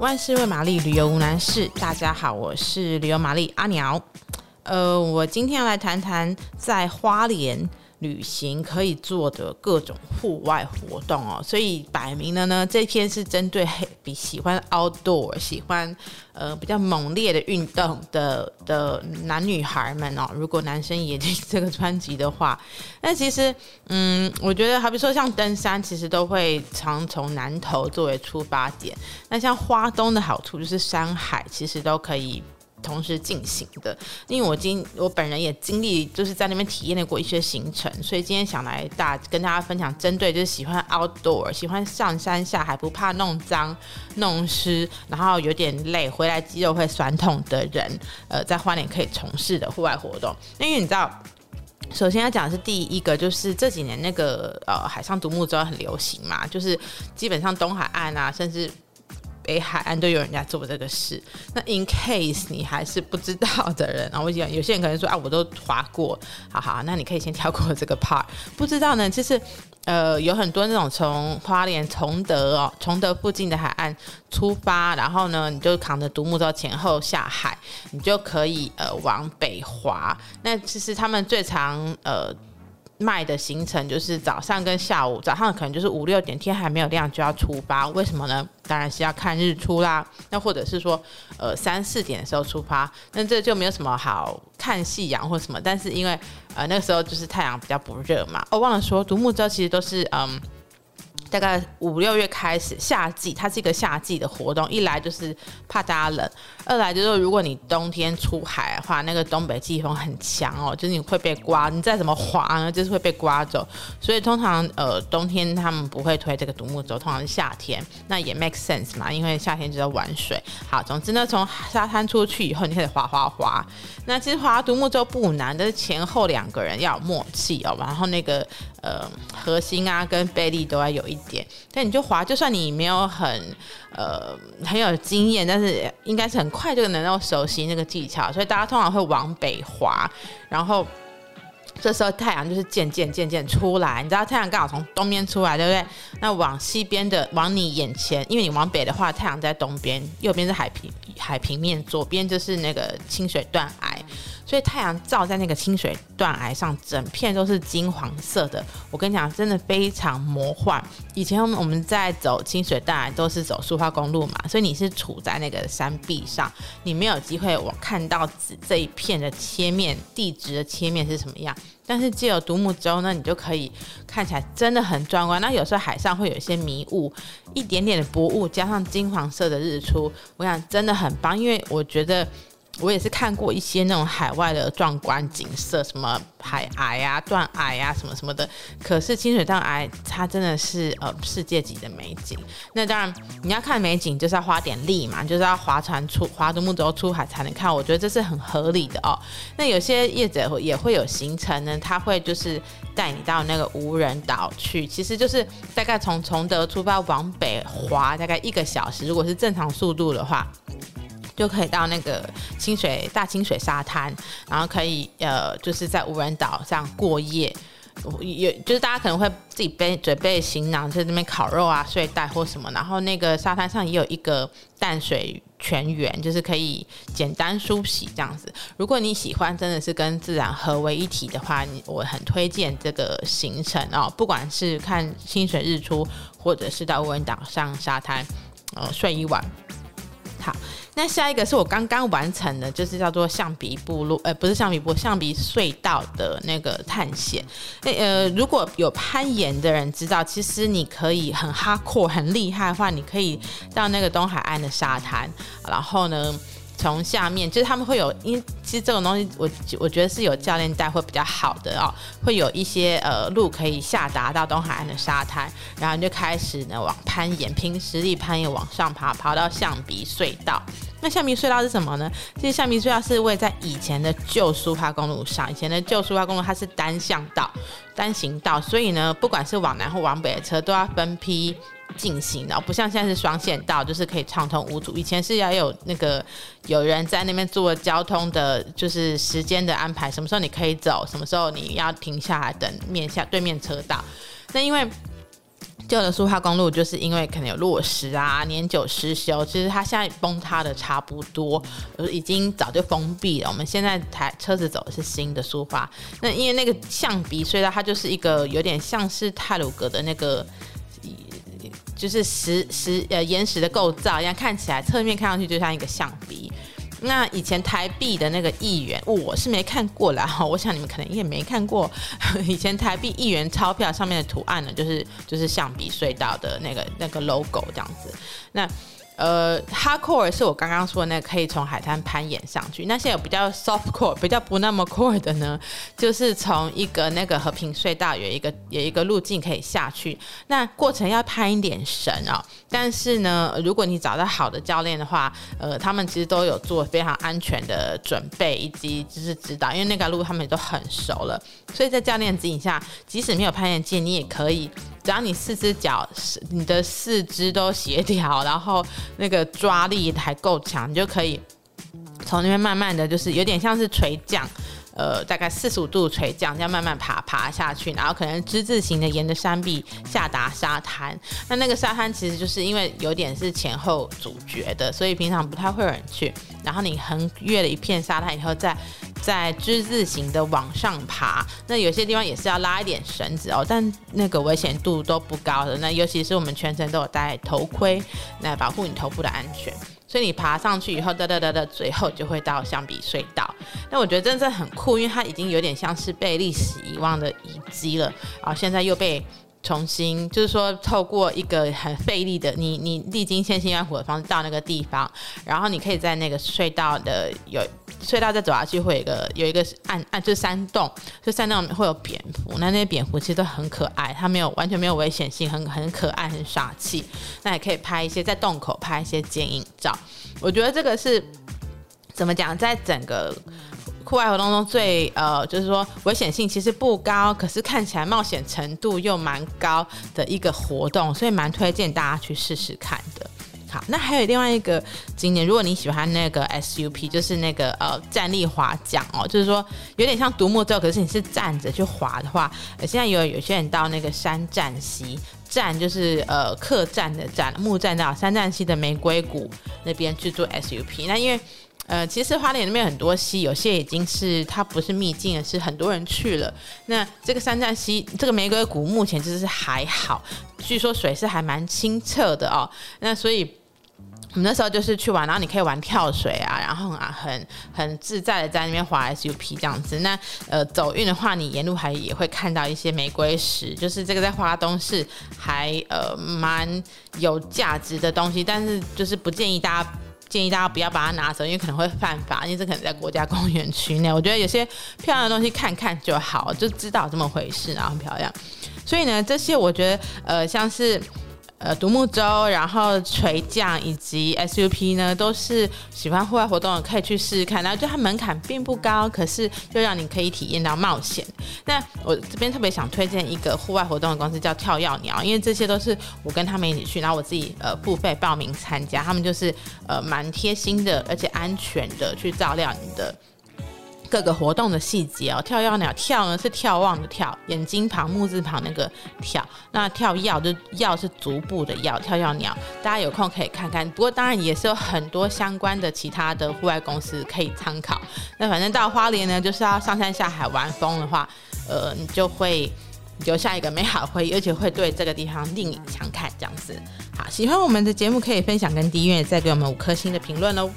万事问玛丽，旅游无难事。大家好，我是旅游玛丽阿鸟。呃，我今天要来谈谈在花莲旅行可以做的各种户外活动哦。所以摆明了呢，这篇是针对比喜欢 outdoor、喜欢呃比较猛烈的运动的的男女孩们哦。如果男生也听这个专辑的话，那其实嗯，我觉得好比说像登山，其实都会常从南投作为出发点。那像花东的好处就是山海其实都可以。同时进行的，因为我今我本人也经历，就是在那边体验过一些行程，所以今天想来大跟大家分享，针对就是喜欢 outdoor、喜欢上山下海不怕弄脏弄湿，然后有点累，回来肌肉会酸痛的人，呃，在花莲可以从事的户外活动。因为你知道，首先要讲的是第一个，就是这几年那个呃海上独木舟很流行嘛，就是基本上东海岸啊，甚至。北海岸都有人家做这个事，那 in case 你还是不知道的人，然后我讲有些人可能说啊，我都滑过，好好，那你可以先跳过这个 part。不知道呢，其实呃有很多那种从花莲崇德哦，崇德附近的海岸出发，然后呢你就扛着独木舟前后下海，你就可以呃往北滑。那其实他们最常呃。卖的行程就是早上跟下午，早上可能就是五六点，天还没有亮就要出发。为什么呢？当然是要看日出啦。那或者是说，呃，三四点的时候出发，那这就没有什么好看夕阳或什么。但是因为呃那个时候就是太阳比较不热嘛。哦，忘了说，独木舟其实都是嗯。大概五六月开始，夏季它是一个夏季的活动。一来就是怕大家冷，二来就是如果你冬天出海的话，那个东北季风很强哦，就是你会被刮，你再怎么滑呢，就是会被刮走。所以通常呃冬天他们不会推这个独木舟，通常是夏天，那也 make sense 嘛，因为夏天就在玩水。好，总之呢，从沙滩出去以后，你开始滑滑滑。那其实滑独木舟不难，但是前后两个人要有默契哦，然后那个呃核心啊跟背力都要有一。点，但你就滑，就算你没有很呃很有经验，但是应该是很快就能够熟悉那个技巧，所以大家通常会往北滑，然后这时候太阳就是渐渐渐渐出来，你知道太阳刚好从东边出来，对不对？那往西边的，往你眼前，因为你往北的话，太阳在东边，右边是海平海平面，左边就是那个清水断崖。所以太阳照在那个清水断崖上，整片都是金黄色的。我跟你讲，真的非常魔幻。以前我们在走清水断崖都是走苏花公路嘛，所以你是处在那个山壁上，你没有机会我看到这一片的切面，地质的切面是什么样。但是借由独木舟呢，你就可以看起来真的很壮观。那有时候海上会有一些迷雾，一点点的薄雾加上金黄色的日出，我想真的很棒，因为我觉得。我也是看过一些那种海外的壮观景色，什么海崖啊、断崖啊，什么什么的。可是清水断崖它真的是呃世界级的美景。那当然你要看美景，就是要花点力嘛，就是要划船出、划独木舟出海才能看。我觉得这是很合理的哦。那有些业者也会有行程呢，他会就是带你到那个无人岛去，其实就是大概从崇德出发往北划大概一个小时，如果是正常速度的话。就可以到那个清水大清水沙滩，然后可以呃，就是在无人岛上过夜，有就是大家可能会自己背准备行囊，在那边烤肉啊、睡袋或什么。然后那个沙滩上也有一个淡水泉源，就是可以简单梳洗这样子。如果你喜欢真的是跟自然合为一体的话，你我很推荐这个行程哦。不管是看清水日出，或者是到无人岛上沙滩呃睡一晚，那下一个是我刚刚完成的，就是叫做橡皮部落，呃，不是橡皮部，橡皮隧道的那个探险。呃，如果有攀岩的人知道，其实你可以很 hardcore 很厉害的话，你可以到那个东海岸的沙滩，然后呢，从下面就是他们会有，因为其实这种东西我我觉得是有教练带会比较好的哦，会有一些呃路可以下达到东海岸的沙滩，然后就开始呢往攀岩，凭实力攀岩往上爬，爬到象鼻隧道。那象鼻隧道是什么呢？其实象鼻隧道是位在以前的旧苏花公路上，以前的旧苏花公路它是单向道、单行道，所以呢，不管是往南或往北的车都要分批进行然后，不像现在是双线道，就是可以畅通无阻。以前是要有那个有人在那边做交通的，就是时间的安排，什么时候你可以走，什么时候你要停下来等面下对面车道。那因为旧的苏花公路就是因为可能有落石啊、年久失修，其实它现在崩塌的差不多，已经早就封闭了。我们现在台车子走的是新的苏花，那因为那个象鼻隧道，它就是一个有点像是泰鲁格的那个，就是石石呃岩石的构造一样，看起来侧面看上去就像一个象鼻。那以前台币的那个一元，我是没看过啦哈，我想你们可能也没看过。以前台币一元钞票上面的图案呢，就是就是象鼻隧道的那个那个 logo 这样子。那呃，hardcore 是我刚刚说的那个可以从海滩攀岩上去。那些有比较 soft core，比较不那么 core 的呢，就是从一个那个和平隧道有一个有一个路径可以下去。那过程要攀一点绳哦，但是呢，如果你找到好的教练的话，呃，他们其实都有做非常安全的准备以及就是指导，因为那个路他们也都很熟了。所以在教练指引下，即使没有攀岩技，你也可以。只要你四只脚，你的四肢都协调，然后那个抓力还够强，你就可以从那边慢慢的就是有点像是垂降，呃，大概四十五度垂降，这样慢慢爬爬下去，然后可能之字形的沿着山壁下达沙滩。那那个沙滩其实就是因为有点是前后阻绝的，所以平常不太会有人去。然后你横越了一片沙滩以后，再在之字形的往上爬，那有些地方也是要拉一点绳子哦，但那个危险度都不高的。那尤其是我们全程都有戴头盔，来保护你头部的安全。所以你爬上去以后，哒哒哒哒，最后就会到象鼻隧道。那我觉得真的很酷，因为它已经有点像是被历史遗忘的遗迹了，然后现在又被。重新就是说，透过一个很费力的你，你历经千辛万苦的方式到那个地方，然后你可以在那个隧道的有隧道再走下去，会有一个有一个暗暗就是山洞，就山洞会有蝙蝠，那那些蝙蝠其实都很可爱，它没有完全没有危险性，很很可爱，很傻气。那也可以拍一些在洞口拍一些剪影照，我觉得这个是怎么讲，在整个。户外活动中最呃，就是说危险性其实不高，可是看起来冒险程度又蛮高的一个活动，所以蛮推荐大家去试试看的。好，那还有另外一个景点，如果你喜欢那个 SUP，就是那个呃站立滑桨哦，就是说有点像独木舟，可是你是站着去滑的话，呃现在有有些人到那个山站溪站，就是呃客栈的站木栈到山站溪的玫瑰谷那边去做 SUP，那因为。呃，其实花莲那边很多溪，有些已经是它不是秘境了，是很多人去了。那这个山站溪，这个玫瑰谷目前就是还好，据说水是还蛮清澈的哦。那所以我们那时候就是去玩，然后你可以玩跳水啊，然后啊很很自在的在那边滑 SUP 这样子。那呃走运的话，你沿路还也会看到一些玫瑰石，就是这个在花东是还呃蛮有价值的东西，但是就是不建议大家。建议大家不要把它拿走，因为可能会犯法，因为这可能在国家公园区内。我觉得有些漂亮的东西看看就好，就知道这么回事，然后很漂亮。所以呢，这些我觉得，呃，像是。呃，独木舟，然后垂降以及 SUP 呢，都是喜欢户外活动的可以去试试看。然后就它门槛并不高，可是又让你可以体验到冒险。那我这边特别想推荐一个户外活动的公司，叫跳跃鸟，因为这些都是我跟他们一起去，然后我自己呃付费报名参加，他们就是呃蛮贴心的，而且安全的去照料你的。各个活动的细节哦，跳药鸟跳呢是眺望的跳，眼睛旁木字旁那个跳，那跳药就药是足部的药，跳药鸟，大家有空可以看看。不过当然也是有很多相关的其他的户外公司可以参考。那反正到花莲呢，就是要上山下海玩风的话，呃，你就会留下一个美好回忆，而且会对这个地方另眼相看这样子。好，喜欢我们的节目可以分享跟订阅，再给我们五颗星的评论喽。